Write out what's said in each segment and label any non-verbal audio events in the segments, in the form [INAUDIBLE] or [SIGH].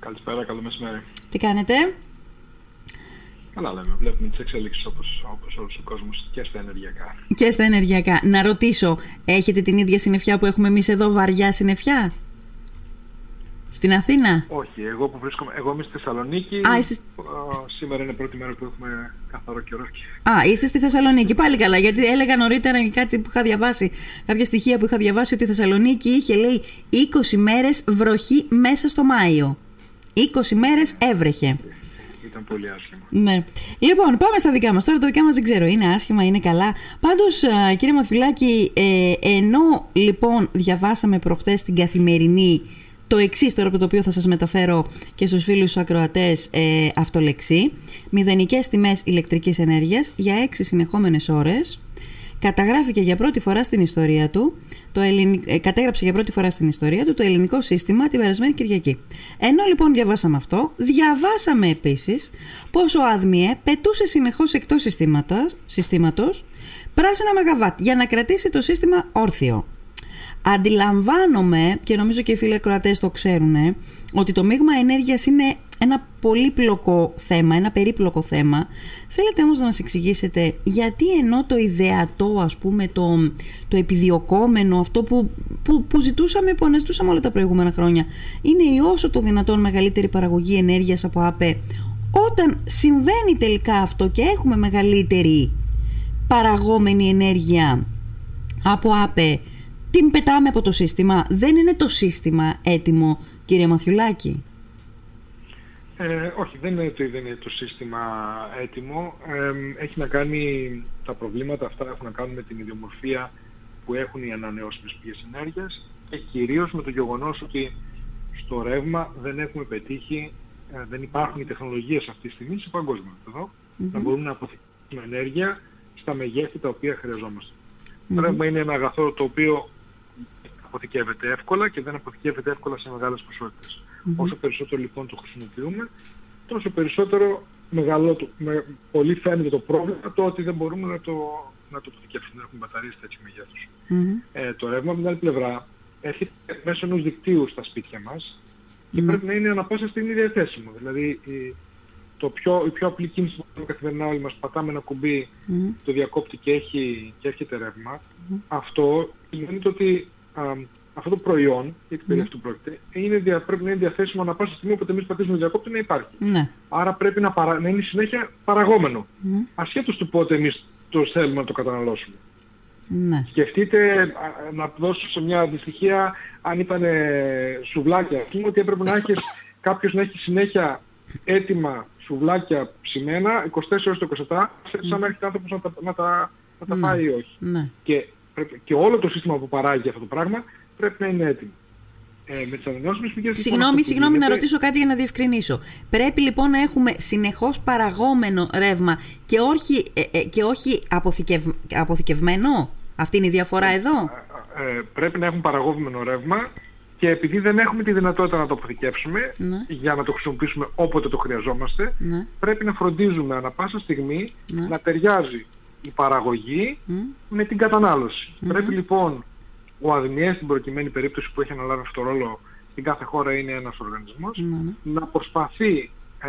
Καλησπέρα, καλό μεσημέρι. Τι κάνετε; Καλά λέμε, βλέπουμε τις εξέλιξεις όπως, όπως όλος ο κόσμος και στα ενεργειακά. Και στα ενεργειακά. Να ρωτήσω, έχετε την ίδια συννεφιά που έχουμε εμείς εδώ, βαριά συννεφιά; Στην Αθήνα; Όχι, εγώ που βρίσκομαι, εγώ είμαι στη Θεσσαλονίκη. Α, είστε... σήμερα είναι πρώτη μέρα που έχουμε καθαρό καιρό. Α, είστε στη Θεσσαλονίκη. Πάλι καλά, γιατί έλεγα νωρίτερα κάτι που είχα διαβάσει. Κάποια στοιχεία που είχα διαβάσει ότι η Θεσσαλονίκη είχε, λέει, 20 μέρες βροχή μέσα στο Μάιο. 20 μέρες έβρεχε. Ήταν πολύ άσχημα. Ναι. Λοιπόν, πάμε στα δικά μας. Τώρα τα δικά μας δεν ξέρω. Είναι άσχημα, είναι καλά. Πάντως, κύριε Μαθιουλάκη, ε, ενώ λοιπόν διαβάσαμε προχθέ την καθημερινή το εξής τώρα από το οποίο θα σας μεταφέρω και στους φίλους τους ακροατές ε, αυτολεξή. Μηδενικές τιμές ηλεκτρικής ενέργειας για έξι συνεχόμενες ώρες. Καταγράφηκε για πρώτη φορά στην ιστορία του, το ε, κατέγραψε για πρώτη φορά στην ιστορία του το ελληνικό σύστημα την περασμένη Κυριακή. Ενώ λοιπόν διαβάσαμε αυτό, διαβάσαμε επίσης πως ο ΑΔΜΙΕ πετούσε συνεχώς εκτός συστήματος πράσινα μεγαβάτ για να κρατήσει το σύστημα όρθιο. Αντιλαμβάνομαι και νομίζω και οι φίλοι ακροατές το ξέρουν ότι το μείγμα ενέργειας είναι ένα πολύπλοκο θέμα, ένα περίπλοκο θέμα. Θέλετε όμως να μας εξηγήσετε γιατί ενώ το ιδεατό, ας πούμε, το, το επιδιωκόμενο, αυτό που, που, που ζητούσαμε, που αναζητούσαμε όλα τα προηγούμενα χρόνια, είναι η όσο το δυνατόν μεγαλύτερη παραγωγή ενέργειας από ΑΠΕ. Όταν συμβαίνει τελικά αυτό και έχουμε μεγαλύτερη παραγόμενη ενέργεια από ΑΠΕ, την πετάμε από το σύστημα. Δεν είναι το σύστημα έτοιμο, κύριε Μαθιουλάκη; Ε, όχι, δεν είναι, το, δεν είναι το σύστημα έτοιμο. Ε, έχει να κάνει, τα προβλήματα αυτά έχουν να κάνουν με την ιδιομορφία που έχουν οι ανανεώσιμες πηγές ενέργειας και κυρίως με το γεγονός ότι στο ρεύμα δεν έχουμε πετύχει, ε, δεν υπάρχουν οι τεχνολογίες αυτή τη στιγμή σε παγκόσμιο να μπορούμε να αποθηκεύουμε ενέργεια στα μεγέθη τα οποία χρειαζόμαστε. Το ρεύμα είναι ένα αγαθό το οποίο αποθηκεύεται εύκολα και δεν αποθηκεύεται εύκολα σε μεγάλες ποσότητες. Όσο περισσότερο λοιπόν το χρησιμοποιούμε, τόσο περισσότερο μεγαλό, με, πολύ φαίνεται το πρόβλημα το ότι δεν μπορούμε να το, να το αποθηκεύσουμε, δεν έχουμε μπαταρίες τέτοιου μεγέθους. Ε, το ρεύμα από την άλλη πλευρά έρχεται μέσω ενός δικτύου στα σπίτια μας και πρέπει να είναι ανα πάσα στιγμή διαθέσιμο. Δηλαδή η, το πιο, η πιο απλή κίνηση που κάνουμε καθημερινά όλοι μας, πατάμε ένα κουμπί, το διακόπτη και, έχει, και έρχεται ρεύμα, αυτό σημαίνει ότι αυτό το προϊόν, γιατί περί αυτού πρόκειται, είναι, πρέπει να είναι διαθέσιμο ανά πάσα στιγμή όποτε εμείς πατήσουμε διακόπτη να υπάρχει. Ναι. Άρα πρέπει να, παρα, να είναι συνέχεια παραγόμενο. Mm. Ασχέτως του πότε εμείς το θέλουμε να το καταναλώσουμε. Ναι. Σκεφτείτε να δώσω σε μια αντιστοιχεία αν ήταν σουβλάκια, ας πούμε, ότι έπρεπε να έχεις [LAUGHS] κάποιος να έχει συνέχεια έτοιμα σουβλάκια ψημένα 24 ώρες το 24, σαν να έρχεται άνθρωπος να τα, να τα, να τα πάει ή όχι. Ναι. Και πρέπει, και όλο το σύστημα που παράγει αυτό το πράγμα πρέπει να είναι έτοιμο. Ε, με τις ανανεώσιμες πηγές... Λοιπόν, συγγνώμη, συγγνώμη να ρωτήσω κάτι για να διευκρινίσω. Πρέπει λοιπόν να έχουμε συνεχώς παραγόμενο ρεύμα και όχι, ε, ε, και όχι αποθηκευ, αποθηκευμένο; Αυτή είναι η διαφορά ε, εδώ; Ε, πρέπει να έχουμε παραγόμενο ρεύμα και επειδή δεν έχουμε τη δυνατότητα να το αποθηκεύσουμε ναι. για να το χρησιμοποιήσουμε όποτε το χρειαζόμαστε, ναι. πρέπει να φροντίζουμε ανα πάσα στιγμή Ναι. να ταιριάζει η παραγωγή με την κατανάλωση. Πρέπει λοιπόν ο αδημιές στην προκειμένη περίπτωση που έχει αναλάβει αυτό το ρόλο στην κάθε χώρα είναι ένας οργανισμός Ναι, να προσπαθεί ε,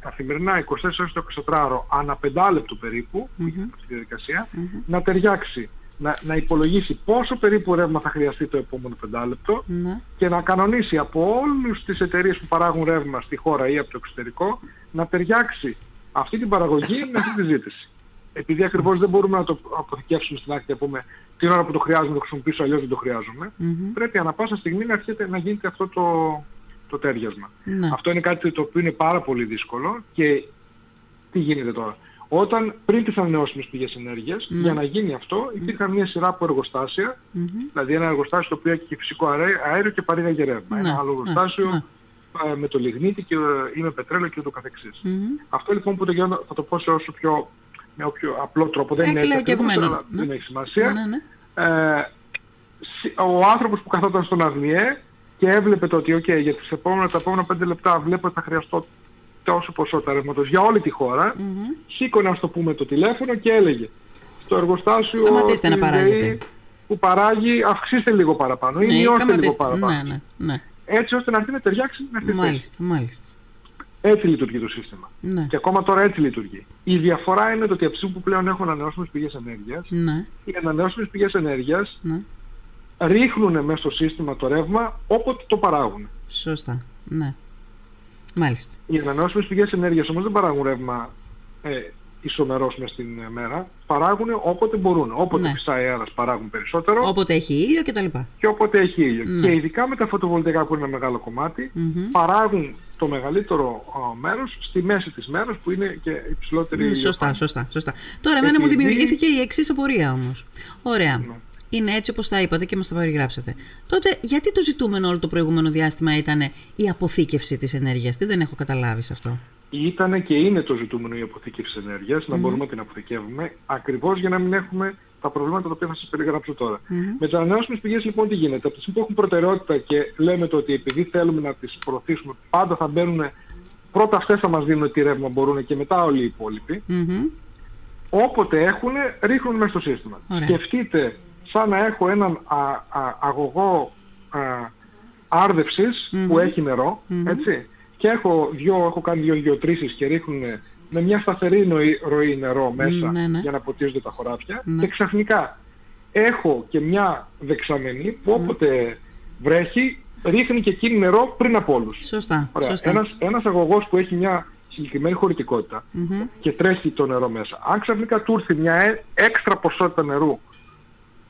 καθημερινά 24 ώρες το 24ωρο ανά πεντάλεπτο περίπου που γίνεται αυτή τη διαδικασία να ταιριάξει να, να υπολογίσει πόσο περίπου ρεύμα θα χρειαστεί το επόμενο πεντάλεπτο Ναι. και να κανονίσει από όλους τις εταιρείες που παράγουν ρεύμα στη χώρα ή από το εξωτερικό να ταιριάξει αυτή την παραγωγή με αυτή τη ζήτηση. Επειδή ακριβώς δεν μπορούμε να το αποθηκεύσουμε στην άκρη και πούμε την ώρα που το χρειάζομαι το χρησιμοποιήσω αλλιώς δεν το χρειάζομαι, πρέπει ανα πάσα στιγμή να αρχίσει να γίνεται αυτό το, το τέριασμα. Ναι. Αυτό είναι κάτι το οποίο είναι πάρα πολύ δύσκολο και τι γίνεται τώρα. Όταν πριν τις ανανεώσιμες πηγές ενέργειας, για να γίνει αυτό, υπήρχαν μια σειρά από εργοστάσια, δηλαδή ένα εργοστάσιο το οποίο έχει και φυσικό αέ- αέριο και παρήγαγε ρεύμα. Ναι, Ένα άλλο ναι, εργοστάσιο ναι. ε, με το λιγνίτη και, ε, ή με πετρέλαιο και ούτω καθεξής. Αυτό λοιπόν που το γίνω, θα το πω σε όσο πιο, με όποιο απλό τρόπο, δεν είναι έτσι ακριβώς, Εκλεκευμένο. αλλά Ναι. δεν έχει σημασία. Ναι, ναι. Ε, σι- ο άνθρωπος που καθόταν στον ΑΔΜΙΕ και έβλεπε το ότι okay, για τις επόμενα, τα επόμενα 5 λεπτά βλέπω ότι θα χρειαστώ τόσο ποσότητα ρεύματος για όλη τη χώρα, σήκωνε ας το πούμε το τηλέφωνο και έλεγε στο εργοστάσιο Σταματήστε να της παράγετε. ΔΕΗ που παράγει αυξήστε λίγο παραπάνω ή Ναι, μειώστε λίγο σταματήστε. παραπάνω. Ναι, ναι, ναι. έτσι ώστε να έρθει να ταιριάξει με αυτή τη θέση. Μάλιστα, μάλιστα. Έτσι λειτουργεί το σύστημα. Ναι. Και ακόμα τώρα έτσι λειτουργεί. Η διαφορά είναι το ότι από τη στιγμή που πλέον έχουν ανανεώσιμες πηγές ενέργειας, Ναι, οι ανανεώσιμες πηγές ενέργειας ναι. ρίχνουν μέσα στο σύστημα το ρεύμα όποτε το παράγουν. Σωστά. Ναι. Μάλιστα. Οι ανανεώσιμες πηγές ενέργειας όμως δεν παράγουν ρεύμα ε, ισομερός μες στην ε, μέρα. Παράγουν όποτε μπορούν. Όποτε Ναι. φυσάει αέρας παράγουν περισσότερο Όποτε έχει ήλιο κτλ. και όποτε έχει ήλιο. Ναι. Και ειδικά με τα φωτοβολταϊκά που είναι ένα μεγάλο κομμάτι, Μμμ. παράγουν το μεγαλύτερο α, μέρος στη μέση της μέρας που είναι και υψηλότερη Μ, Σωστά, ηλιοφάνεια. σωστά, σωστά. Τώρα, εμένα μου Επειδή- δημιουργήθηκε η εξής απορία όμως. Ωραία. Ναι. Είναι έτσι όπως τα είπατε και μας τα περιγράψατε. Τότε, γιατί το ζητούμενο όλο το προηγούμενο διάστημα ήταν η αποθήκευση της ενέργειας, Τι δεν έχω καταλάβει σε αυτό. Ήταν και είναι το ζητούμενο η αποθήκευση ενέργειας, να μπορούμε να την αποθηκεύουμε, ακριβώς για να μην έχουμε τα προβλήματα τα οποία θα σας περιγράψω τώρα. Μμμ. Με τις ανανεώσιμες πηγές λοιπόν τι γίνεται; Από τη στιγμή που έχουν προτεραιότητα και λέμε το ότι επειδή θέλουμε να τις προωθήσουμε, πάντα θα μπαίνουν, πρώτα αυτές θα μας δίνουν τι ρεύμα μπορούν και μετά όλοι οι υπόλοιποι, Μμμ. όποτε έχουν, ρίχνουν μέσα στο σύστημα. Ωραία. Σκεφτείτε σαν να έχω έναν α, α, αγωγό α, άρδευσης Μμμ. που έχει νερό, Μμμ. έτσι, και έχω, δυο, έχω κάνει δύο γεωτρήσεις και ρίχνουν με μια σταθερή νοή- ροή νερό μέσα Ναι, ναι. για να ποτίζονται τα χωράφια Ναι. και ξαφνικά έχω και μια δεξαμενή που όποτε βρέχει ρίχνει και εκείνη νερό πριν από όλους. Σωστά. Ωραία. σωστά. Ένας, ένας αγωγός που έχει μια συγκεκριμένη χωρητικότητα Μμμ. και τρέχει το νερό μέσα. Αν ξαφνικά του έρθει μια ε- έξτρα ποσότητα νερού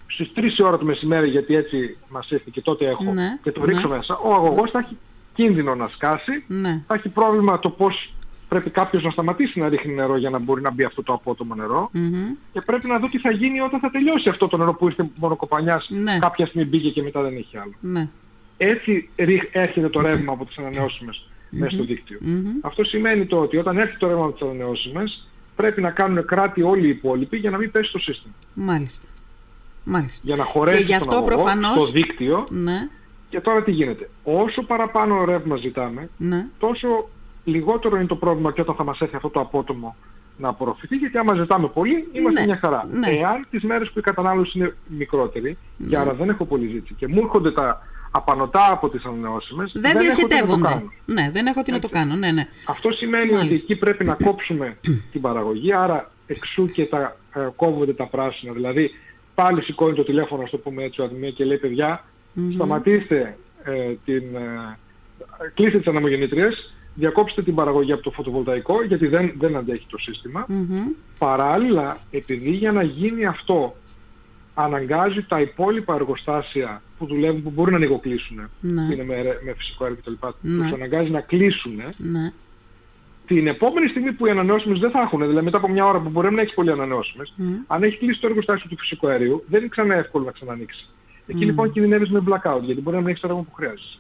στις 3 η ώρα το μεσημέρι γιατί έτσι μας ήρθε και τότε έχω Ναι, και το ναι. ρίξω μέσα, ο αγωγός θα έχει κίνδυνο να σκάσει, Ναι. θα έχει πρόβλημα το πώς πρέπει κάποιος να σταματήσει να ρίχνει νερό για να μπορεί να μπει αυτό το απότομο νερό Μμμ. και πρέπει να δω τι θα γίνει όταν θα τελειώσει αυτό το νερό που ήρθε μονοκοπανιάς Ναι. κάποια στιγμή μπήκε και μετά δεν έχει άλλο. Ναι. Έτσι ρί- έρχεται το ρεύμα από τις ανανεώσιμες μέσα στο δίκτυο. Μμμ. Αυτό σημαίνει το ότι όταν έρθει το ρεύμα από τις ανανεώσιμες πρέπει να κάνουν κράτη όλοι οι υπόλοιποι για να μην πέσει το σύστημα. Μάλιστα. Μάλιστα. Για να χωρέσει Και γι' τον αυτό αγωγό προφανώς- στο δίκτυο Ναι. και τώρα τι γίνεται. Όσο παραπάνω ρεύμα ζητάμε, Ναι. τόσο λιγότερο είναι το πρόβλημα και όταν θα μας έρθει αυτό το απότομο να απορροφηθεί, γιατί άμα ζητάμε πολύ, είμαστε Ναι, μια χαρά. ναι. Εάν τις μέρες που η κατανάλωση είναι μικρότερη, και άρα δεν έχω πολύ ζήτηση, και μου έρχονται τα απανοτά από τις ανανεώσιμες, Δεν έχω τι να το διοχετεύονται. κάνω. Ναι, δεν έχω τι να το κάνω. Ναι, ναι. Αυτό σημαίνει Μάλιστα. ότι εκεί πρέπει να κόψουμε την παραγωγή, άρα εξού και τα, ε, κόβονται τα πράσινα. Δηλαδή πάλι σηκώνει το τηλέφωνο, να το πούμε έτσι, ο Αδημία και λέει παιδιά, σταματήστε ε, την... Ε, κλείστε τις αναμογεννήτριες, διακόψτε την παραγωγή από το φωτοβολταϊκό, γιατί δεν, δεν αντέχει το σύστημα. Μμμ. Παράλληλα, επειδή για να γίνει αυτό αναγκάζει τα υπόλοιπα εργοστάσια που δουλεύουν, που μπορεί να ανοιγοκλείσουν, Ναι. που είναι με, ρε- με φυσικό αέριο κτλ. Ναι. Τους αναγκάζει να κλείσουν Ναι. την επόμενη στιγμή που οι ανανεώσιμες δεν θα έχουν, δηλαδή μετά από μια ώρα που μπορεί να έχει πολλοί ανανεώσιμες, Μμ. αν έχει κλείσει το εργοστάσιο του φυσικού αερίου, δεν είναι ξανά εύκολο να ξανανοίξει. Εκεί λοιπόν κινδυνεύεις με blackout, γιατί μπορεί να μην έχεις το ρεύμα που χρειάζεσαι.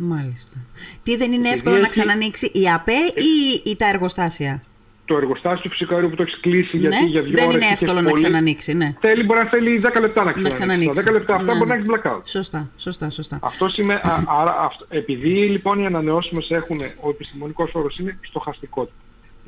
Μάλιστα. Τι δεν είναι Επειδή εύκολο να έχει- ξανανοίξει η ΑΠΕ ή, ή τα εργοστάσια; Το εργοστάσιο του φυσικού αερίου που το έχεις κλείσει γιατί ναι, για δύο δεν ώρες είναι είχες εύκολο να πολύ, ξανανοίξει. Ναι. Θέλει, μπορεί να θέλει 10 λεπτά να ξανανοίξει. ξανανοίξει. Στα 10 λεπτά αυτά Ναι, μπορεί να ναι. έχεις blackout. Σωστά, σωστά, σωστά. Αυτό σημαίνει, α, άρα, αυτό, επειδή λοιπόν οι ανανεώσιμες έχουν, ο επιστημονικός όρος είναι στοχαστικότητα.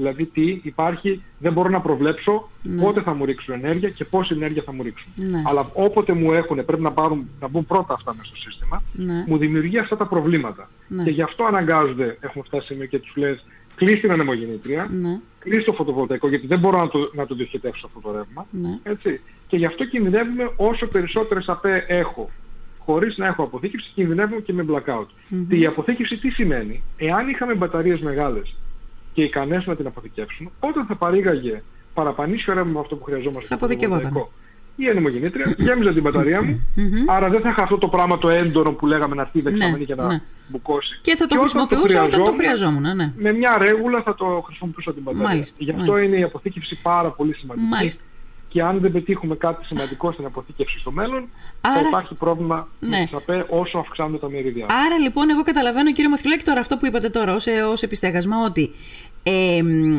Δηλαδή τι υπάρχει, δεν μπορώ να προβλέψω Ναι. πότε θα μου ρίξουν ενέργεια και πόση ενέργεια θα μου ρίξουν. Ναι. Αλλά όποτε μου έχουν, πρέπει να, πάρουν, να μπουν πρώτα αυτά μέσα στο σύστημα, Ναι. μου δημιουργεί αυτά τα προβλήματα. Ναι. Και γι' αυτό αναγκάζονται, έχουμε φτάσει σε σημείο και τους λες, κλείς την ανεμογεννήτρια, Ναι. κλείς το φωτοβολταϊκό, γιατί δεν μπορώ να το, να το διοχετεύσω αυτό το ρεύμα. Ναι. Έτσι. Και γι' αυτό κινδυνεύουμε όσο περισσότερες ΑΠΕ έχω, χωρίς να έχω αποθήκευση, κινδυνεύουμε και με blackout. Και η αποθήκευση τι σημαίνει, εάν είχαμε μπαταρίες μεγάλες και ικανές να την αποθηκεύσουν, όταν θα παρήγαγε παραπανήσιο ρεύμα με αυτό που χρειαζόμαστε Θα στο αποθηκευόταν. φωτοβολταϊκό, η ανεμογεννήτρια, γέμιζα την μπαταρία μου, Μμμ. άρα δεν θα είχα αυτό το πράγμα το έντονο που λέγαμε να έρθει η δεξαμενή Ναι, για να ναι. μπουκώσει. Και θα το όταν χρησιμοποιούσα όταν το χρειαζόμουν, χρειαζόμουν. Ναι. με μια ρέγουλα θα το χρησιμοποιούσα την μπαταρία. Μάλιστα, Γι' αυτό μάλιστα. είναι η αποθήκευση πάρα πολύ σημαντική. Μάλιστα. Και αν δεν πετύχουμε κάτι σημαντικό στην αποθήκευση στο μέλλον, Άρα- θα υπάρχει πρόβλημα Ναι. με τις ΑΠΕ όσο αυξάνονται τα μερίδια. Άρα λοιπόν εγώ καταλαβαίνω κύριε Μαθηλάκη τώρα αυτό που είπατε τώρα ως, ως επιστέγασμα ότι ε, μ,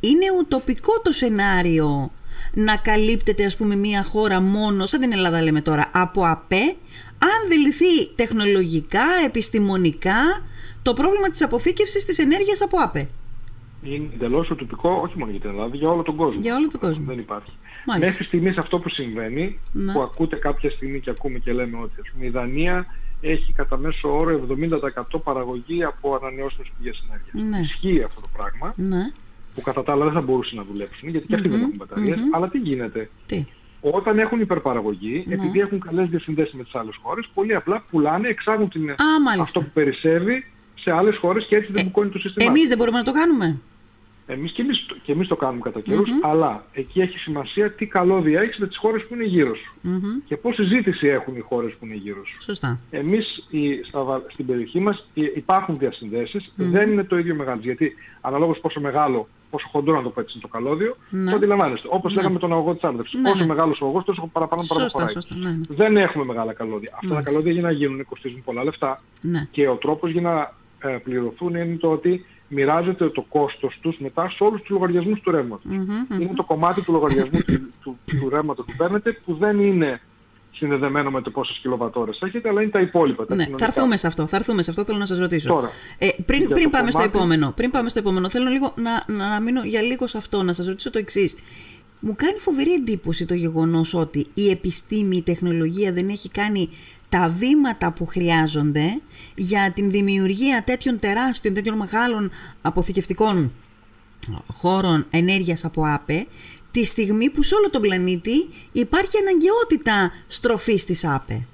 είναι ουτοπικό το σενάριο να καλύπτεται ας πούμε μια χώρα μόνο, σαν την Ελλάδα λέμε τώρα, από ΑΠΕ αν δεν λυθεί τεχνολογικά, επιστημονικά το πρόβλημα της αποθήκευσης της ενέργειας από ΑΠΕ. Είναι εντελώς ουτοπικό, όχι μόνο για την Ελλάδα, για όλο τον κόσμο. Για όλο τον κόσμο. Δεν υπάρχει. Μάλιστα. Μέχρι στιγμής αυτό που συμβαίνει, Ναι. που ακούτε κάποια στιγμή και ακούμε και λέμε ότι ας πούμε, η Δανία έχει κατά μέσο όρο 70% παραγωγή από ανανεώσιμες πηγές ενέργειας. Ναι. Ισχύει αυτό το πράγμα, Ναι. που κατά τα άλλα δεν θα μπορούσαν να δουλέψουν, γιατί και αυτοί δεν Μμμ, έχουν μπαταρίες. μμμ. Αλλά τι γίνεται; Τι; Όταν έχουν υπερπαραγωγή, Ναι. επειδή έχουν καλές διασυνδέσεις με τις άλλες χώρες, πολύ απλά πουλάνε, εξάγουν την, Α, μάλιστα. αυτό που περισσεύει σε άλλες χώρες και έτσι δεν μπουκώνει το σύστημα. Εμείς δεν μπορούμε να το κάνουμε. Εμείς και εμείς, το- και εμείς το κάνουμε κατά καιρούς, Μμμ. αλλά εκεί έχει σημασία τι καλώδια έχεις με τις χώρες που είναι γύρω σου. Μμμ. Και πόση ζήτηση έχουν οι χώρες που είναι γύρω σου. Σωστά. Εμείς η, στα, βα- στην περιοχή μας ε, υπάρχουν διασυνδέσεις, δεν είναι το ίδιο μεγάλο. Γιατί αναλόγως πόσο μεγάλο, πόσο χοντρό να το πω έτσι είναι το καλώδιο, Ναι. το αντιλαμβάνεστε. Όπως Ναι. λέγαμε τον αγωγό της άρδευσης. Ναι, Όσο ναι. μεγάλος ο αγωγός, τόσο παραπάνω Σωστά, παραπάνω σωστά. Ναι, ναι. Δεν έχουμε μεγάλα καλώδια. Αυτά τα Μάλιστα. καλώδια για να γίνουν κοστίζουν πολλά λεφτά. ναι. Και ο τρόπος για να ε, πληρωθούν είναι το ότι μοιράζεται το κόστος τους μετά σε όλους τους λογαριασμούς του ρεύματος. Μμμ, μμμ. Είναι το κομμάτι του λογαριασμού του, του, του ρεύματος που παίρνετε που δεν είναι συνδεδεμένο με το πόσες κιλοβατόρες έχετε, αλλά είναι τα υπόλοιπα. Τα Ναι, κοινωνικά. θα έρθουμε σε αυτό. Θα έρθουμε σε αυτό. Θέλω να σας ρωτήσω. Τώρα, ε, πριν για πριν το πάμε στο κομμάτι- επόμενο, πριν πάμε στο επόμενο, θέλω λίγο να, να, να μείνω για λίγο σε αυτό, να σας ρωτήσω το εξής. Μου κάνει φοβερή εντύπωση το γεγονός ότι η επιστήμη, η τεχνολογία δεν έχει κάνει τα βήματα που χρειάζονται για την δημιουργία τέτοιων τεράστιων, τέτοιων μεγάλων αποθηκευτικών χώρων ενέργειας από ΑΠΕ τη στιγμή που σε όλο τον πλανήτη υπάρχει αναγκαιότητα στροφής της ΑΠΕ.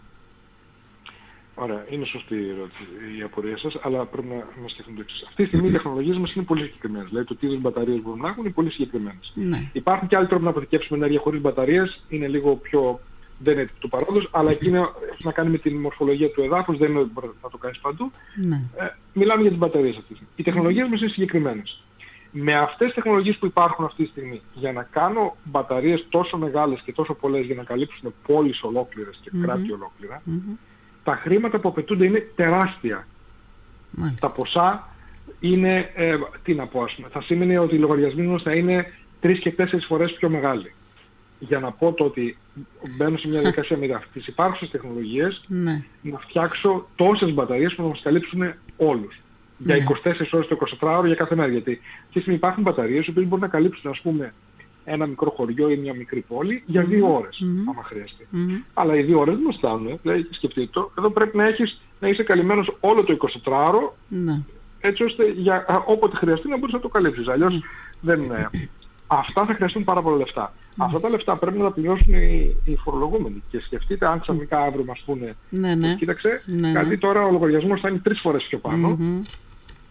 Ωραία, είναι σωστή η, ερώτηση, η απορία σας, αλλά πρέπει να να σκεφτούμε το εξής. Αυτή τη στιγμή οι τεχνολογίες μας είναι πολύ συγκεκριμένες. Δηλαδή το τι είδους μπαταρίες μπορούν να έχουν είναι πολύ συγκεκριμένες. Ναι. Υπάρχουν και άλλοι τρόποι να αποθηκεύσουμε ενέργεια χωρίς μπαταρίες, είναι λίγο πιο δεν είναι του παρόντος, αλλά εκεί είναι- έχει να κάνει με τη μορφολογία του εδάφους, δεν είναι να το κάνεις παντού. Ναι. Ε, μιλάμε για τις μπαταρίες αυτή τη στιγμή. Οι τεχνολογίες μας είναι συγκεκριμένες. Με αυτές τις τεχνολογίες που υπάρχουν αυτή τη στιγμή, για να κάνω μπαταρίες τόσο μεγάλες και τόσο πολλές για να καλύψουν πόλεις ολόκληρες και Μμμ. κράτη ολόκληρα, Μμμ. τα χρήματα που απαιτούνται είναι τεράστια. Μάλιστα. Τα ποσά είναι, ε, τι να πω ας πούμε, θα σήμαινε ότι οι λογαριασμοί μας θα είναι τρεις και τέσσερις φορές πιο μεγάλοι. Για να πω το ότι μπαίνω σε μια διαδικασία με αυτές τις υπάρχουσες τεχνολογίες Ναι. να φτιάξω τόσες μπαταρίες που να μας καλύψουν όλους. Για Ναι. 24 ώρες το 24ωρο για κάθε μέρα. Γιατί αυτή τη στιγμή υπάρχουν μπαταρίες οι οποίες μπορούν να καλύψουν ας πούμε ένα μικρό χωριό ή μια μικρή πόλη για δύο ώρες, Μμμ. άμα χρειαστεί. Μμμ. Αλλά οι δύο ώρες δεν μας φτάνουν. Δηλαδή, σκεφτείτε το. Εδώ πρέπει να, έχεις, να είσαι καλυμμένος όλο το 24ωρο Ναι. έτσι ώστε για, α, όποτε χρειαστεί να μπορείς να το καλύψεις. Αλλιώς δεν είναι. Αυτά θα χρειαστούν πάρα πολλά λεφτά. Αυτά τα λεφτά πρέπει να τα πληρώσουν οι, οι φορολογούμενοι. Και σκεφτείτε αν ξαφνικά αύριο μας πούνε Ναι, ναι. κοίταξε, Ναι, ναι. γιατί τώρα ο λογαριασμός θα είναι τρεις φορές πιο πάνω Μμμ.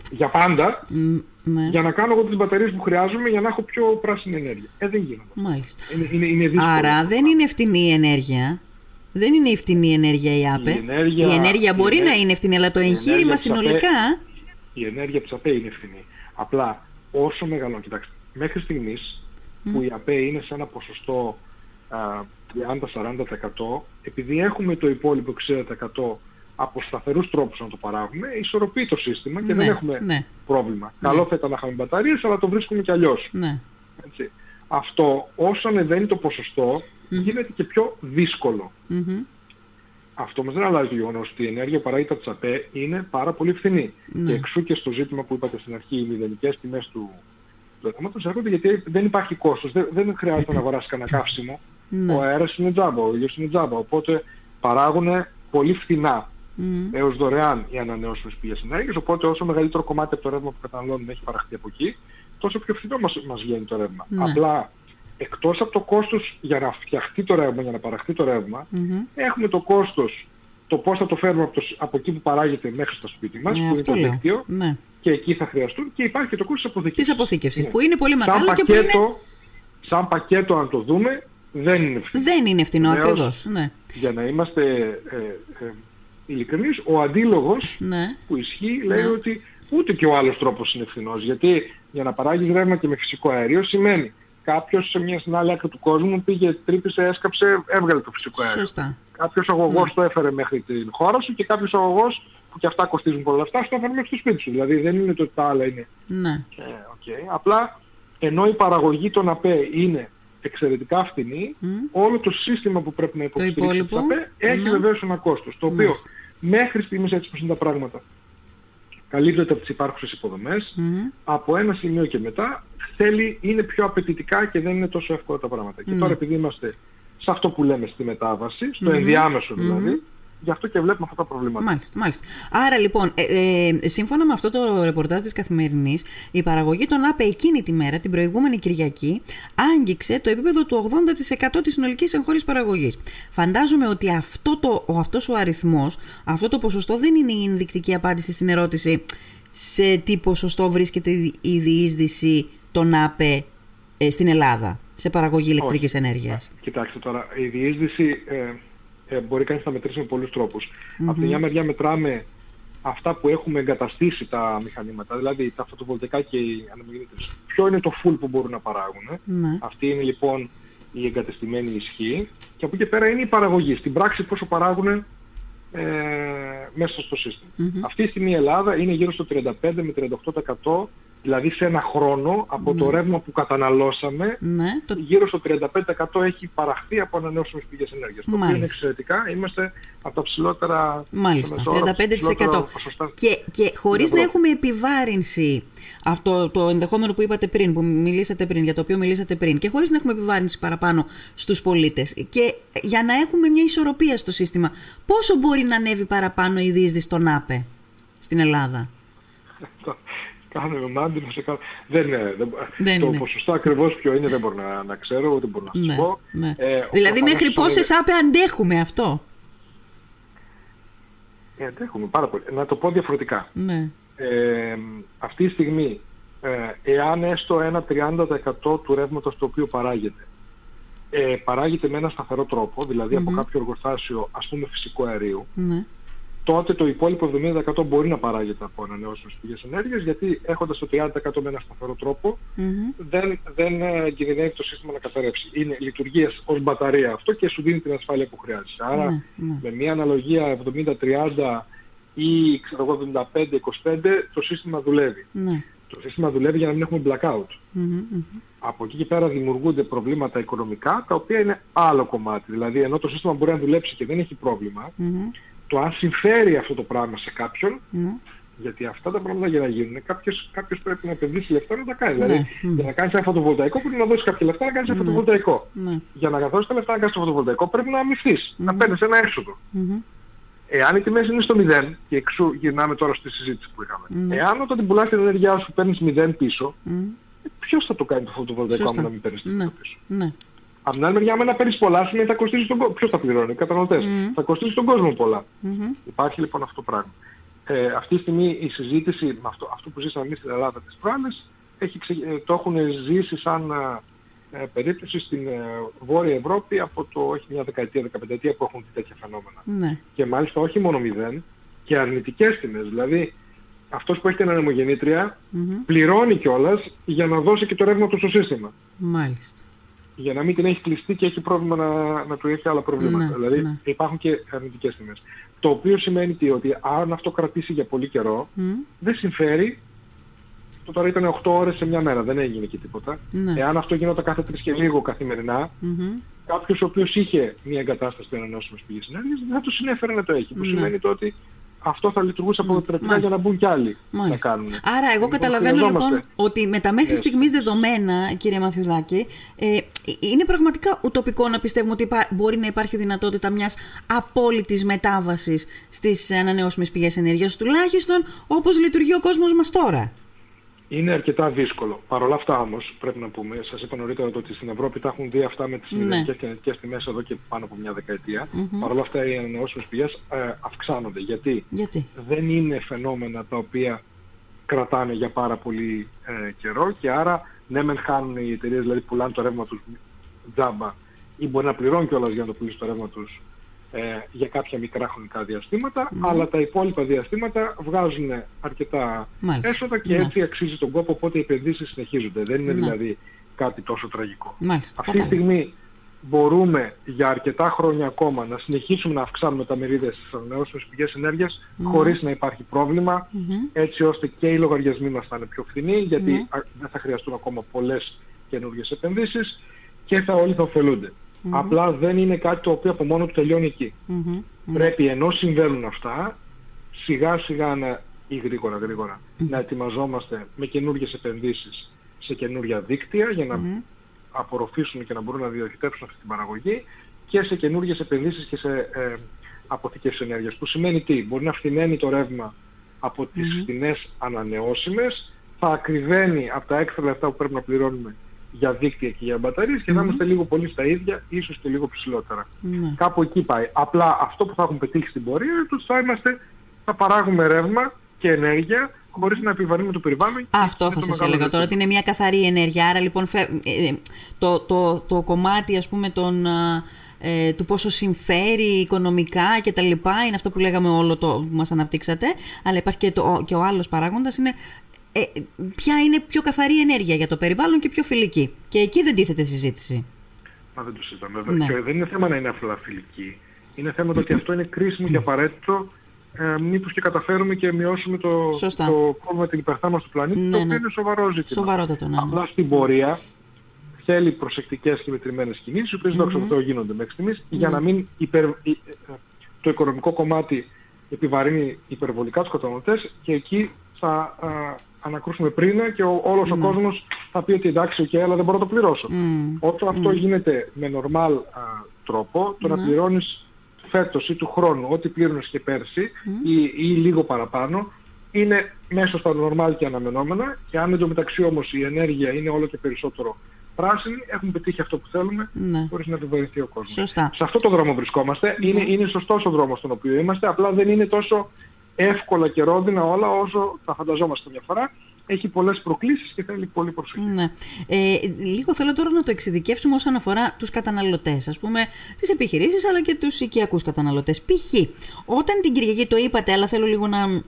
για πάντα Μ, Ναι. για να κάνω εγώ τις μπαταρίες που χρειάζομαι για να έχω πιο πράσινη ενέργεια. Ε, δεν γίνονται. Μάλιστα. Είναι, είναι, είναι δύσκολο. Άρα δεν είναι φτηνή η ενέργεια. Δεν είναι η φτηνή ενέργεια η ΑΠΕ. Η ενέργεια- η ενέργεια η μπορεί ενέργεια- να είναι φτηνή, αλλά το η εγχείρημα ενέργεια της ΑΠΕ συνολικά. η ενέργεια της ΑΠΕ είναι ευθυνή. Απλά όσο μεγαλώνει, κοιτάξτε, μέχρι στιγμής που η ΑΠΕ είναι σε ένα ποσοστό α, 30-40% επειδή έχουμε το υπόλοιπο 60% από σταθερούς τρόπους να το παράγουμε, ισορροπεί το σύστημα και Ναι, δεν έχουμε ναι. πρόβλημα. Καλό θα ήταν να είχαμε μπαταρίες, αλλά το βρίσκουμε κι αλλιώς. Ναι. Έτσι. Αυτό όσο ανεβαίνει το ποσοστό γίνεται και πιο δύσκολο. Μμμ. Αυτό όμως δεν αλλάζει το γεγονός ότι η ενέργεια που παράγεται από τις ΑΠΕ είναι πάρα πολύ φθηνή. Ναι. Και εξού και στο ζήτημα που είπατε στην αρχή, οι μηδενικές τιμές του του ρεύματος έρχονται γιατί δεν υπάρχει κόστος. Δεν, δεν χρειάζεται να αγοράσεις κανένα καύσιμο. Ναι. Ο αέρας είναι τζάμπα, ο ήλιος είναι τζάμπα. Οπότε παράγουν πολύ φθηνά Μμ. έως δωρεάν οι ανανεώσιμες πηγές ενέργειας. Οπότε όσο μεγαλύτερο κομμάτι από το ρεύμα που καταναλώνουμε έχει παραχθεί από εκεί, τόσο πιο φθηνό μας, μας βγαίνει το ρεύμα. Ναι. Απλά εκτός από το κόστος για να φτιαχτεί το ρεύμα, για να παραχθεί το ρεύμα, Μμμ. έχουμε το κόστος το πώς θα το φέρουμε από, το, σ- από εκεί που παράγεται μέχρι στο σπίτι μας, Ναι, που είναι αυτό το λέω. δίκτυο, Ναι. Και εκεί θα χρειαστούν και υπάρχει και το κόστος της αποθήκευσης. Της αποθήκευσης, Ναι. που είναι πολύ Σαν μεγάλο και που είναι... πακέτο, σαν πακέτο αν το δούμε, δεν είναι φθηνό. δεν είναι φτηνό Βεβαίως. ακριβώς. Ναι. Για να είμαστε ε, ε, ειλικρινείς, ο αντίλογος Ναι. που ισχύει λέει Ναι. ότι ούτε και ο άλλος τρόπος είναι φθηνός. Γιατί για να παράγεις ρεύμα και με φυσικό αέριο σημαίνει κάποιος σε μια στην άλλη άκρη του κόσμου πήγε, τρύπησε, έσκαψε, έβγαλε το φυσικό αέριο. Σωστά. Κάποιος αγωγός το έφερε μέχρι την χώρα σου και κάποιος αγωγός που και αυτά κοστίζουν πολλά λεφτά, στο έφερε μέχρι το σπίτι σου. Δηλαδή δεν είναι το ότι τα άλλα είναι. Ναι. Ε, οκ. Απλά ενώ η παραγωγή των ΑΠΕ είναι εξαιρετικά φθηνή, Μμ. όλο το σύστημα που πρέπει να υποστηρίξεις τις υπόλοιπο, ΑΠΕ έχει ναι. βεβαίως ένα κόστος. Το οποίο Μάλιστα. μέχρι στιγμής έτσι πως είναι τα πράγματα καλύπτεται από τις υπάρχουσες υποδομές, Μμμ. από ένα σημείο και μετά θέλει, είναι πιο απαιτητικά και δεν είναι τόσο εύκολα τα πράγματα. Και Ναι. τώρα επειδή είμαστε σε αυτό που λέμε στη μετάβαση, στο Μμμ. ενδιάμεσο Μμμ. δηλαδή, Γι' αυτό και βλέπουμε αυτά τα προβλήματα. Μάλιστα, μάλιστα. Άρα λοιπόν, ε, ε, σύμφωνα με αυτό το ρεπορτάζ της Καθημερινής, η παραγωγή των ΑΠΕ εκείνη τη μέρα, την προηγούμενη Κυριακή, άγγιξε το επίπεδο του 80% της συνολικής εγχώριας παραγωγής. Φαντάζομαι ότι αυτό το, ο, αυτός ο αριθμός, αυτό το ποσοστό δεν είναι η ενδεικτική απάντηση στην ερώτηση σε τι ποσοστό βρίσκεται η διείσδυση των ΑΠΕ ε, στην Ελλάδα σε παραγωγή ηλεκτρικής ενέργειας. Κοιτάξτε τώρα, η διείσδυση ε, ε, μπορεί κανείς να μετρήσει με πολλούς Από τη μια μεριά μετράμε αυτά που έχουμε εγκαταστήσει τα μηχανήματα, δηλαδή τα φωτοβολταϊκά και οι ανεμογεννήτρες. Ποιο είναι το full που μπορούν να παράγουν. Ναι. Αυτή είναι λοιπόν η εγκατεστημένη ισχύ. Και από εκεί πέρα είναι η παραγωγή. Στην πράξη πόσο παράγουν ε, μέσα στο σύστημα. Αυτή τη στιγμή η Ελλάδα είναι γύρω στο 35 με 38% Δηλαδή σε ένα χρόνο από το ναι. ρεύμα που καταναλώσαμε ναι, το... γύρω στο 35% έχει παραχθεί από ανανεώσιμες πηγές ενέργειας. Το οποίο είναι εξαιρετικά. Είμαστε από τα ψηλότερα... Μάλιστα, 35%. Και, και χωρίς να έχουμε επιβάρυνση αυτό το ενδεχόμενο που είπατε πριν, που μιλήσατε πριν, για το οποίο μιλήσατε πριν, και χωρίς να έχουμε επιβάρυνση παραπάνω στους πολίτες και για να έχουμε μια ισορροπία στο σύστημα, πόσο μπορεί να ανέβει παραπάνω η δίσδυση στον ΑΠΕ στην Ελλάδα; Κάνουμε μάντι να σε κάνω. Δεν είναι. Δεν, το είναι. ποσοστό ακριβώς ποιο είναι δεν μπορώ να, να ξέρω, δεν μπορώ να σας ναι, πω. Ναι. Ε, δηλαδή μέχρι πόσες άπε αντέχουμε αυτό; Ε, αντέχουμε πάρα πολύ. Να το πω διαφορετικά. Ναι. Ε, αυτή τη στιγμή, ε, εάν έστω ένα 30% του ρεύματος το οποίο παράγεται, ε, παράγεται με ένα σταθερό τρόπο, δηλαδή από κάποιο εργοστάσιο ας πούμε φυσικού αερίου, ναι τότε το υπόλοιπο 70% μπορεί να παράγεται από ανανεώσιμες πηγές ενέργειας γιατί έχοντας το 30% με ένα σταθερό τρόπο δεν, δεν ε, κινδυνεύει το σύστημα να καταρρεύσει. Είναι λειτουργίας ως μπαταρία αυτό και σου δίνει την ασφάλεια που χρειάζεσαι. Άρα ναι, ναι. με μια αναλογία 70-30 ή ξέρω εγώ 75-25 το σύστημα δουλεύει. Ναι. Το σύστημα δουλεύει για να μην έχουμε blackout. Από εκεί και πέρα δημιουργούνται προβλήματα οικονομικά τα οποία είναι άλλο κομμάτι. Δηλαδή ενώ το σύστημα μπορεί να δουλέψει και δεν έχει πρόβλημα, το αν συμφέρει αυτό το πράγμα σε κάποιον, ναι. γιατί αυτά τα πράγματα για να γίνουν, κάποιος, κάποιος πρέπει να επενδύσει λεφτά να τα κάνει. Ναι. Δηλαδή, για να κάνεις ένα φωτοβολταϊκό πρέπει να δώσεις κάποια λεφτά να κάνεις ένα Ναι. φωτοβολταϊκό. Ναι. Για να καθόσεις τα λεφτά να κάνεις το φωτοβολταϊκό πρέπει να αμυφθείς, να παίρνεις ένα έξοδο. Μμμ. Εάν οι τιμές είναι στο 0, και εξού γυρνάμε τώρα στη συζήτηση που είχαμε, Ναι. εάν όταν την πουλάς την ενέργειά σου παίρνεις 0 πίσω, Μμ. ε, ποιος θα το κάνει το φωτοβολταϊκό Σωστά. άμα να μην παίρνεις Ναι. τίποτα πίσω. Ναι. Από την άλλη μεριά, άμα να παίρνεις πολλά, σημαίνει θα κοστίσει τον κόσμο. Ποιος θα πληρώνει, οι καταναλωτές. Μμ. Θα κοστίσει τον κόσμο πολλά. Μμμ. Υπάρχει λοιπόν αυτό το πράγμα. Ε, αυτή τη στιγμή η συζήτηση με αυτό, αυτό που ζήσαμε εμείς στην Ελλάδα τις προάλλες έχει ξε- ε, το έχουν ζήσει σαν ε, περίπτωση στην ε, Βόρεια Ευρώπη από το όχι μια δεκαετία, δεκαπενταετία που έχουν δει τέτοια φαινόμενα. Ναι. Και μάλιστα όχι μόνο μηδέν και αρνητικές τιμές. Δηλαδή αυτός που έχει την ανεμογεννήτρια Μμμ. πληρώνει κιόλας για να δώσει και το ρεύμα του στο σύστημα. Μάλιστα. Για να μην την έχει κλειστεί και έχει πρόβλημα να, να του έχει άλλα προβλήματα. Ναι, δηλαδή ναι. υπάρχουν και αρνητικές τιμές. Το οποίο σημαίνει τι, ότι αν αυτό κρατήσει για πολύ καιρό, Μμ. δεν συμφέρει. Το τώρα ήταν 8 ώρες σε μια μέρα, δεν έγινε και τίποτα. Ναι. Εάν αυτό γινόταν κάθε τρεις και λίγο καθημερινά, Μμμ. κάποιος ο οποίος είχε μια εγκατάσταση με ανανεώσιμες πηγές ενέργειας δεν θα του συνέφερε να το έχει. Που Ναι. σημαίνει το ότι αυτό θα λειτουργούσε αποτελεσματικά Μάλιστα. για να μπουν κι άλλοι να Μάλιστα. κάνουν. Άρα, εγώ Λοιπόν, καταλαβαίνω χρειαζόμαστε. λοιπόν ότι με τα μέχρι Yes. στιγμής δεδομένα, κύριε Μαθιουδάκη, ε, είναι πραγματικά ουτοπικό να πιστεύουμε ότι υπά- μπορεί να υπάρχει δυνατότητα μιας απόλυτης μετάβασης στις ανανεώσιμες πηγές ενέργειας, τουλάχιστον όπως λειτουργεί ο κόσμος μας τώρα. Είναι αρκετά δύσκολο. Παρ' όλα αυτά όμως πρέπει να πούμε, σας είπα νωρίτερα το ότι στην Ευρώπη τα έχουν δει αυτά με τις Ναι. μηδενικές και ενετικές τιμές εδώ και πάνω από μια δεκαετία. Μμμ. Παρ' όλα αυτά οι ανανεώσιμες πηγές ε, αυξάνονται. Γιατί; Γιατί; δεν είναι φαινόμενα τα οποία κρατάνε για πάρα πολύ ε, καιρό και άρα ναι μεν χάνουν οι εταιρείες, δηλαδή πουλάνε το ρεύμα τους τζάμπα ή μπορεί να πληρώνουν κιόλας για να το πουλήσει το ρεύμα τους ε, για κάποια μικρά χρονικά διαστήματα, Μμμ. αλλά τα υπόλοιπα διαστήματα βγάζουν αρκετά Μάλιστα. έσοδα και Ναι. έτσι αξίζει τον κόπο, οπότε οι επενδύσεις συνεχίζονται. Δεν είναι Ναι. δηλαδή κάτι τόσο τραγικό. Μάλιστα. Αυτή τη κατάλαβα. στιγμή μπορούμε για αρκετά χρόνια ακόμα να συνεχίσουμε να αυξάνουμε τα μερίδια στις ανανεώσιμες πηγές ενέργειας Ναι. χωρίς να υπάρχει πρόβλημα Μμμ. έτσι ώστε και οι λογαριασμοί μας θα είναι πιο φθηνοί γιατί Ναι. α- δεν θα χρειαστούν ακόμα πολλές καινούργιες επενδύσεις και θα όλοι θα ωφελούνται. Μμμ. Απλά δεν είναι κάτι το οποίο από μόνο του τελειώνει εκεί. Μμμ. Μμμ. Πρέπει ενώ συμβαίνουν αυτά σιγά σιγά να, ή γρήγορα γρήγορα να ετοιμαζόμαστε με καινούργιες επενδύσεις σε καινούργια δίκτυα για να Μμμ. απορροφήσουν και να μπορούν να διοχετεύσουν αυτή την παραγωγή και σε καινούργιες επενδύσεις και σε ε, αποθήκες ενέργειας. Που σημαίνει τι, μπορεί να φθηναίνει το ρεύμα από τις mm-hmm. φθηνές ανανεώσιμες, θα ακριβένει από τα έξτρα λεφτά που πρέπει να πληρώνουμε για δίκτυα και για μπαταρίες και mm-hmm. θα είμαστε λίγο πολύ στα ίδια, ίσως και λίγο ψηλότερα. Mm-hmm. Κάπου εκεί πάει. Απλά αυτό που θα έχουμε πετύχει στην πορεία είναι ότι θα, είμαστε, θα παράγουμε ρεύμα και ενέργεια χωρίς να επιβαρύνουμε το περιβάλλον. Αυτό θα σας έλεγα τώρα, ότι είναι μια καθαρή ενέργεια. Άρα λοιπόν ε, ε, το, το, το κομμάτι ας πούμε των, ε, του πόσο συμφέρει οικονομικά και τα λοιπά είναι αυτό που λέγαμε όλο το που μας αναπτύξατε αλλά υπάρχει και, το, και ο άλλος παράγοντας είναι ε, ποια είναι πιο καθαρή ενέργεια για το περιβάλλον και πιο φιλική. Και εκεί δεν τίθεται συζήτηση. Μα δεν το συζητάμε. Ναι. Και δεν είναι θέμα να είναι απλά φιλική. Είναι θέμα ότι αυτό είναι κρίσιμο και απαραίτητο ε, μήπως και καταφέρουμε και μειώσουμε το, το κόμμα την υπερθάμαση του πλανήτη, ναι, το οποίο ναι. είναι σοβαρό ζήτημα. Σοβαρότατο, ναι. Απλά στην πορεία θέλει προσεκτικές και μετρημένες κινήσεις, οι οποίες mm-hmm. δόξα γίνονται μέχρι στιγμής, για να μην υπερ, το οικονομικό κομμάτι επιβαρύνει υπερβολικά τους καταναλωτές και εκεί θα α, ανακρούσουμε πριν και ο, όλος ο κόσμος θα πει ότι εντάξει, okay, αλλά δεν μπορώ να το πληρώσω. Όταν αυτό γίνεται με νορμάλ τρόπο, το να πληρώνεις φέτος ή του χρόνου ό,τι πλήρωνες και πέρσι ή, ή λίγο παραπάνω, είναι μέσα στα νορμάλ και αναμενόμενα και αν εντωμεταξύ όμως η ενέργεια είναι όλο και περισσότερο πράσινη, έχουμε πετύχει αυτό που θέλουμε, ναι. χωρίς να επιβαρυνθεί ο κόσμος. Σωστά. Σε αυτό το δρόμο βρισκόμαστε. Ναι. Είναι, είναι σωστός ο δρόμος στον οποίο είμαστε, απλά δεν είναι τόσο εύκολα και ρόδινα όλα όσο τα φανταζόμαστε μια φορά. Έχει πολλές προκλήσεις και θέλει πολύ προσοχή. Ναι. Ε, λίγο θέλω τώρα να το εξειδικεύσουμε όσον αφορά τους καταναλωτές, ας πούμε τις επιχειρήσεις αλλά και τους οικιακούς καταναλωτές. Π.χ. όταν την Κυριακή το είπατε, αλλά θέλω λίγο να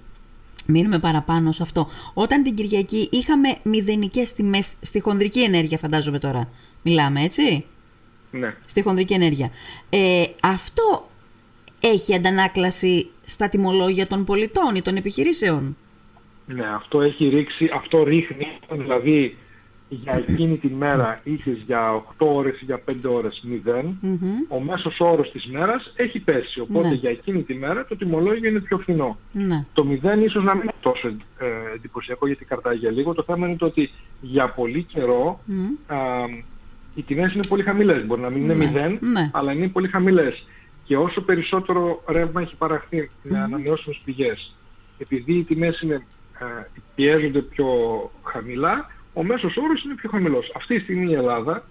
Μείνουμε παραπάνω σε αυτό. Όταν την Κυριακή είχαμε μηδενικές τιμές στη χονδρική ενέργεια, φαντάζομαι τώρα. Μιλάμε, έτσι; Ναι. Στη χονδρική ενέργεια. Ε, αυτό έχει αντανάκλαση στα τιμολόγια των πολιτών ή των επιχειρήσεων; Ναι, αυτό έχει ρίξει, αυτό ρίχνει, δηλαδή για εκείνη τη μέρα είχες για 8 ώρες ή για 5 ώρες 0, ο μέσος όρος της μέρας έχει πέσει. Οπότε ναι. για εκείνη τη μέρα το τιμολόγιο είναι πιο φθηνό. Ναι. Το 0 ίσως να μην είναι τόσο ε, εντυπωσιακό γιατί καρτάει για λίγο. Το θέμα είναι το ότι για πολύ καιρό α, οι τιμές είναι πολύ χαμηλές. Μπορεί να μην είναι 0, ναι. αλλά είναι πολύ χαμηλές. Και όσο περισσότερο ρεύμα έχει παραχθεί με ανανεώσιμες πηγές, επειδή οι τιμές είναι, ε, πιέζονται πιο χαμηλά, ο μέσος όρος είναι πιο χαμηλός. Αυτή τη στιγμή η Ελλάδα,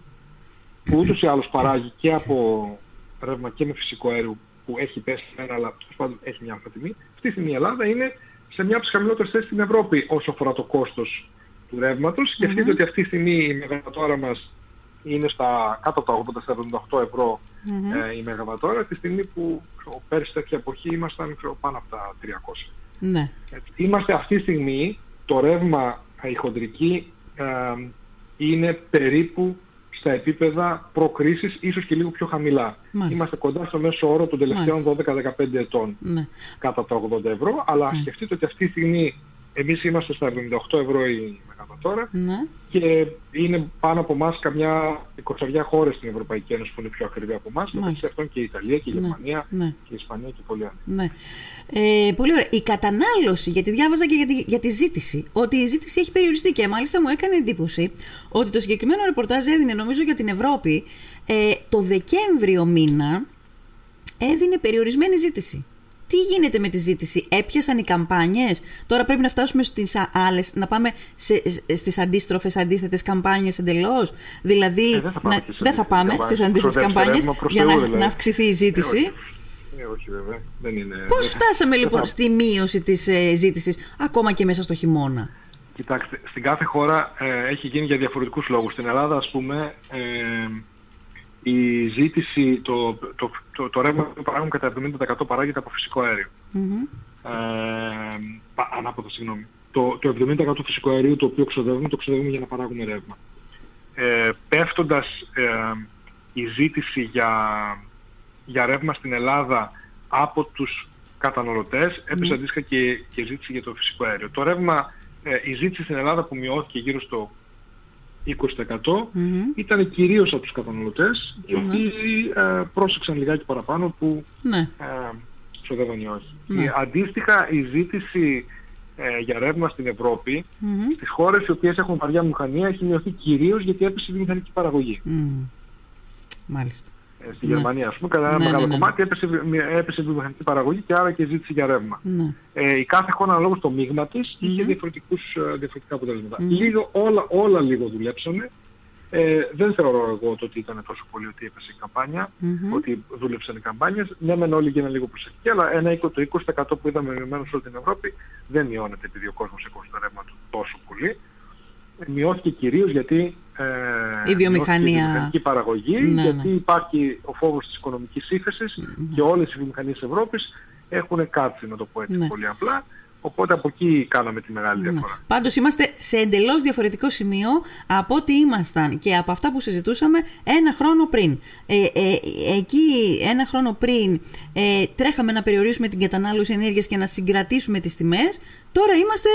που ούτως ή άλλως παράγει και από ρεύμα και με φυσικό αέριο που έχει πέσει ένα, αλλά πάντων έχει μια τιμή, αυτή τη στιγμή η Ελλάδα είναι σε μια από τις χαμηλότερες θέσεις στην Ευρώπη όσο αφορά το κόστος του ρεύματος. Mm-hmm. Σκεφτείτε ότι αυτή τη στιγμή η μεγαβατόρα μας είναι στα κάτω από τα 80-78 ευρώ mm-hmm. ε, η μεγαβατόρα, τη στιγμή που πέρσι τέτοια εποχή ήμασταν πάνω από τα 300. Ναι. Είμαστε αυτή τη στιγμή το ρεύμα η χοντρική ε, είναι περίπου στα επίπεδα προκρίσης, ίσως και λίγο πιο χαμηλά. Μάλιστα. Είμαστε κοντά στο μέσο όρο των τελευταίων 12-15 ετών ναι. κάτω από τα 80 ευρώ, αλλά ναι. σκεφτείτε ότι αυτή τη στιγμή εμείς είμαστε στα 78 ευρώ η μεγαβατόρα ναι. και είναι πάνω από εμάς καμιά 20 χώρες στην Ευρωπαϊκή Ένωση που είναι πιο ακριβή από εμάς, μεταξύ αυτών και η Ιταλία και η Ναι, Γερμανία ναι. και η Ισπανία και πολλοί άλλοι. Ναι. Ε, πολύ ωραία. Η κατανάλωση, γιατί διάβαζα και για τη, για τη ζήτηση, ότι η ζήτηση έχει περιοριστεί και μάλιστα μου έκανε εντύπωση ότι το συγκεκριμένο ρεπορτάζ έδινε, νομίζω για την Ευρώπη, ε, το Δεκέμβριο μήνα έδινε περιορισμένη ζήτηση. Τι γίνεται με τη ζήτηση, έπιασαν οι καμπάνιες, τώρα πρέπει να φτάσουμε στις α- άλλες, να πάμε σε, σε- στις αντίστροφες, αντίθετες καμπάνιες εντελώς; Δηλαδή, Ε, δεν θα πάμε να- στις δεν θα αντίθετες πάμε καμπάνιες. στις αντίθετες Ξοδέψτε καμπάνιες ρεύμα προς για Θεού, να, δηλαδή. να αυξηθεί η ζήτηση; Ε, όχι. Ε, όχι βέβαια. Δεν είναι... Πώς δεν- φτάσαμε δεν λοιπόν θα- στη μείωση της ε, ζήτησης, ακόμα και μέσα στο χειμώνα; Κοιτάξτε, στην κάθε χώρα ε, έχει γίνει για διαφορετικούς λόγους. Στην Ελλάδα, ας πούμε, ε, η ζήτηση, το, το, το, το ρεύμα που παράγουν κατά 70% παράγεται από φυσικό αέριο. Μμμ. Ε, πα- ανάποδα, συγγνώμη. Το, το 70% του φυσικού αερίου το οποίο ξοδεύουμε, το ξοδεύουμε για να παράγουμε ρεύμα. Ε, πέφτοντας ε, η ζήτηση για, για ρεύμα στην Ελλάδα από τους καταναλωτές, έπεσε αντίστοιχα και, και η ζήτηση για το φυσικό αέριο. Το ρεύμα, ε, η ζήτηση στην Ελλάδα που μειώθηκε γύρω στο 20% Μμμ. ήταν κυρίως από τους καταναλωτές, οι οποίοι ε, πρόσεξαν λιγάκι παραπάνω που Ναι. ε, ξοδεύαν ή όχι. Ναι. Ε, αντίστοιχα η ζήτηση ε, για ρεύμα στην Ευρώπη Μμμ. στις χώρες οι οποίες έχουν βαριά μηχανία έχει μειωθεί κυρίως γιατί έπεσε η μηχανική παραγωγή. Μμ. Μάλιστα. Ε, στη ναι. Γερμανία, ας πούμε, κατά ένα ναι, μεγάλο ναι, ναι, κομμάτι έπεσε, έπεσε η βιομηχανική παραγωγή και άρα και η ζήτηση για ρεύμα. Ναι. Ε, η κάθε χώρα αναλόγως το μείγμα της mm-hmm. είχε διαφορετικούς, ε, διαφορετικά αποτελέσματα. Mm-hmm. Λίγο, όλα, όλα λίγο δουλέψανε. Ε, δεν θεωρώ εγώ το ότι ήταν τόσο πολύ ότι έπεσε η καμπάνια, mm-hmm. ότι δούλεψαν οι καμπάνιες. Ναι, μεν όλοι γίνανε λίγο προσεκτικοί, αλλά ένα 20, το 20% που είδαμε μειωμένο σε όλη την Ευρώπη δεν μειώνεται επειδή ο κόσμος έχει το ρεύμα του τόσο πολύ. Μειώθηκε κυρίως γιατί ε, η βιομηχανία... η παραγωγή, ναι, γιατί ναι. υπάρχει ο φόβος της οικονομικής ύφεσης και όλες οι βιομηχανίες της Ευρώπης έχουν κάτσει, να το πω έτσι ναι. πολύ απλά. Οπότε από εκεί κάναμε τη μεγάλη ναι. διαφορά. Ναι. Πάντως είμαστε σε εντελώς διαφορετικό σημείο από ό,τι ήμασταν και από αυτά που συζητούσαμε ένα χρόνο πριν. Ε, ε, εκεί ένα χρόνο πριν ε, τρέχαμε να περιορίσουμε την κατανάλωση ενέργειας και να συγκρατήσουμε τις τιμές. Τώρα είμαστε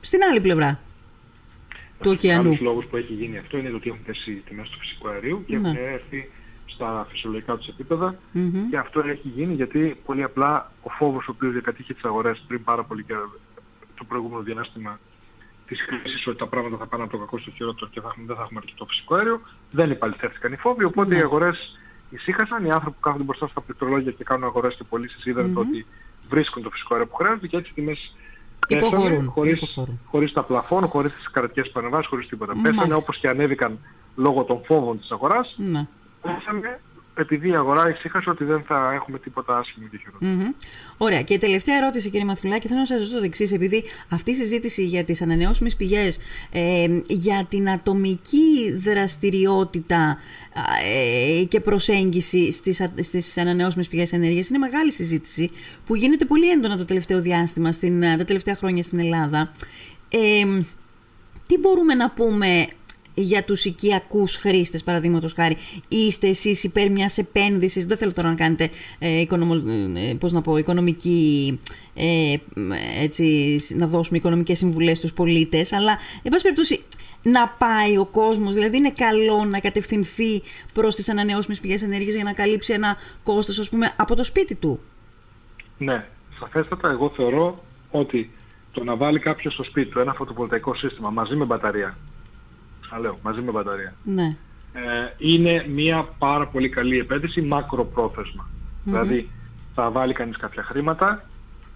στην άλλη πλευρά του ωκεανού. Ο λόγος που έχει γίνει αυτό είναι ότι έχουν πέσει οι τιμές του φυσικού αερίου και ναι. έχουν έρθει στα φυσιολογικά τους επίπεδα mm-hmm. και αυτό έχει γίνει γιατί πολύ απλά ο φόβος ο οποίος διακατήχε τις αγορές πριν πάρα πολύ και το προηγούμενο διάστημα της κρίσης ότι τα πράγματα θα πάνε από το κακό στο χειρότερο και θα, δεν θα έχουμε αρκετό φυσικό αέριο, δεν επαληθεύτηκαν οι φόβοι, οπότε mm-hmm. οι αγορές ησύχασαν, οι άνθρωποι που κάθονται μπροστά στα πληκτρολόγια και κάνουν αγορές και πωλήσεις είδαν mm-hmm. ότι βρίσκουν το φυσικό αέριο που χρειάζεται και έτσι οι τιμές Υποχωρούν. Χωρίς, χωρίς τα πλαφόν, χωρίς τις κρατικές παρεμβάσεις, χωρίς τίποτα. Μάλιστα. Πέσανε όπως και ανέβηκαν λόγω των φόβων της αγοράς. Ναι. Πέσανε επειδή η αγορά ησύχασε ότι δεν θα έχουμε τίποτα άσχημο και χειρότερο. Ωραία. Και τελευταία ερώτηση, κύριε Μαθουλάκη, θέλω να σας ρωτήσω το εξής. Επειδή αυτή η συζήτηση για τις ανανεώσιμες πηγές, ε, για την ατομική δραστηριότητα ε, και προσέγγιση στις, στις ανανεώσιμες πηγές ενέργειας είναι μεγάλη συζήτηση που γίνεται πολύ έντονα το τελευταίο διάστημα, στην, τα τελευταία χρόνια στην Ελλάδα. Ε, τι μπορούμε να πούμε για τους οικιακούς χρήστες παραδείγματος χάρη. Είστε εσείς υπέρ μιας επένδυσης δεν θέλω τώρα να κάνετε ε, οικονομο, ε, πώς να πω, οικονομική ε, έτσι, να δώσουμε οικονομικές συμβουλές στους πολίτες αλλά εν πάση περιπτώσει να πάει ο κόσμος, δηλαδή είναι καλό να κατευθυνθεί προς τις ανανεώσιμες πηγές ενέργειας για να καλύψει ένα κόστος ας πούμε από το σπίτι του. Ναι, σαφέστατα. Εγώ θεωρώ ότι το να βάλει κάποιος στο σπίτι του ένα φωτοβολταϊκό σύστημα μαζί με μπαταρία λέω, μαζί με μπαταρία. Ναι. Ε, είναι μια πάρα πολύ καλή επένδυση μακροπρόθεσμα. Δηλαδή θα βάλει κανείς κάποια χρήματα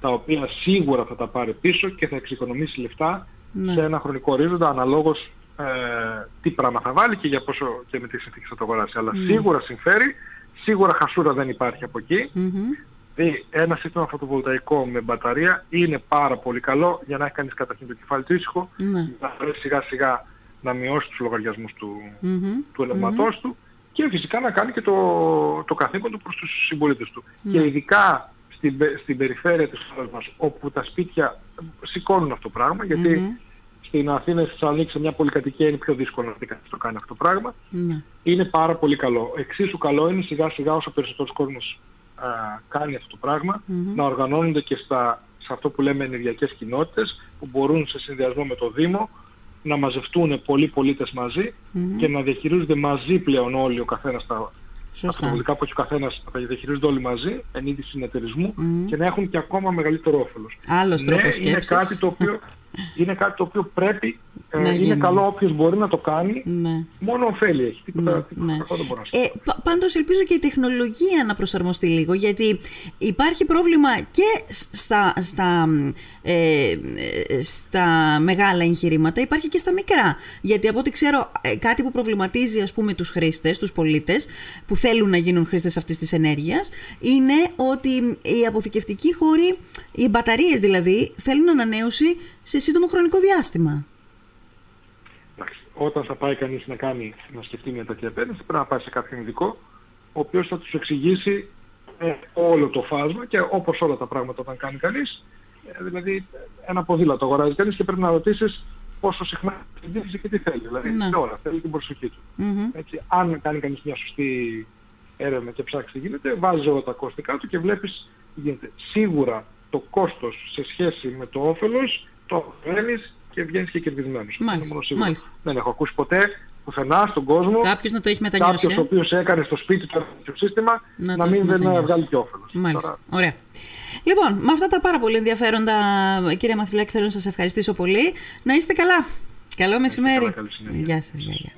τα οποία σίγουρα θα τα πάρει πίσω και θα εξοικονομήσει λεφτά ναι. σε ένα χρονικό ορίζοντα αναλόγως ε, τι πράγμα θα βάλει και για πόσο και με τι συνθήκες θα το αγοράσει. Αλλά ναι. σίγουρα συμφέρει, σίγουρα χασούρα δεν υπάρχει από εκεί. Δηλαδή ένα σύστημα φωτοβολταϊκό με μπαταρία είναι πάρα πολύ καλό για να έχει κανείς καταρχήν το κεφάλι του ήσυχο, ναι. να μπορέσει σιγά σιγά να μειώσει τους λογαριασμούς του, mm-hmm. του ελεγματός mm-hmm. του και φυσικά να κάνει και το, το καθήκον του προς τους συμπολίτες του. Mm. Και ειδικά στην, στην περιφέρεια της χώρας μας όπου τα σπίτια σηκώνουν αυτό το πράγμα γιατί mm-hmm. στην Αθήνα, στη Θεσσαλονίκη, σε μια πολυκατοικία είναι πιο δύσκολο να δει το κάνει αυτό το πράγμα. Mm. Είναι πάρα πολύ καλό. Εξίσου καλό είναι σιγά σιγά όσο περισσότερος κόσμος α, κάνει αυτό το πράγμα να οργανώνονται και στα, σε αυτό που λέμε ενεργειακές κοινότητες που μπορούν σε συνδυασμό με το Δήμο να μαζευτούν πολλοί πολίτες μαζί mm-hmm. και να διαχειρίζονται μαζί πλέον όλοι ο καθένας τα αυτοβολικά που έχει ο καθένας θα διαχειρίζονται όλοι μαζί εν είδη συνεταιρισμού mm-hmm. και να έχουν και ακόμα μεγαλύτερο όφελος. Άλλος ναι, είναι κάτι το οποίο [LAUGHS] είναι κάτι το οποίο πρέπει, ε, είναι καλό όποιος μπορεί να το κάνει, ναι. μόνο ωφέλη έχει, τίποτα, ναι, τίποτα ναι. δεν μπορεί να ε, Πάντως ελπίζω και η τεχνολογία να προσαρμοστεί λίγο, γιατί υπάρχει πρόβλημα και στα, στα, ε, στα μεγάλα εγχειρήματα, υπάρχει και στα μικρά. Γιατί από ό,τι ξέρω, ε, κάτι που προβληματίζει ας πούμε τους χρήστες, τους πολίτες, που θέλουν να γίνουν χρήστες αυτής της ενέργειας, είναι ότι οι αποθηκευτικοί χώροι, οι μπαταρίες δηλαδή, θέλουν ανανέωση σε σύντομο χρονικό διάστημα. Όταν θα πάει κανείς να, κάνει, να σκεφτεί μια τέτοια επένδυση, πρέπει να πάει σε κάποιον ειδικό, ο οποίος θα τους εξηγήσει ε, όλο το φάσμα και όπως όλα τα πράγματα όταν κάνει κανείς, ε, δηλαδή ένα ποδήλατο αγοράζει κανείς και πρέπει να ρωτήσεις πόσο συχνά συντήρηση και τι θέλει. Δηλαδή ναι. ώρα θέλει την προσοχή του. Mm-hmm. Έτσι, αν κάνει κανείς μια σωστή έρευνα και ψάξει τι γίνεται, βάζει όλα τα κόστη του και βλέπεις τι γίνεται. Σίγουρα το κόστος σε σχέση με το όφελος το βγαίνεις και βγαίνεις και κερδισμένος. Μάλιστα, μάλιστα. Δεν έχω ακούσει ποτέ πουθενά στον κόσμο κάποιος να το έχει μετανιώσει. Κάποιος ο οποίος έκανε στο σπίτι του το σύστημα να, να μην δεν βγάλει και όφελος. Μάλιστα. Τώρα... Ωραία. Λοιπόν, με αυτά τα πάρα πολύ ενδιαφέροντα, κύριε Μαθηλάκη, θέλω να σας ευχαριστήσω πολύ. Να είστε καλά. Καλό μεσημέρι. Γεια σας. Γεια, γεια.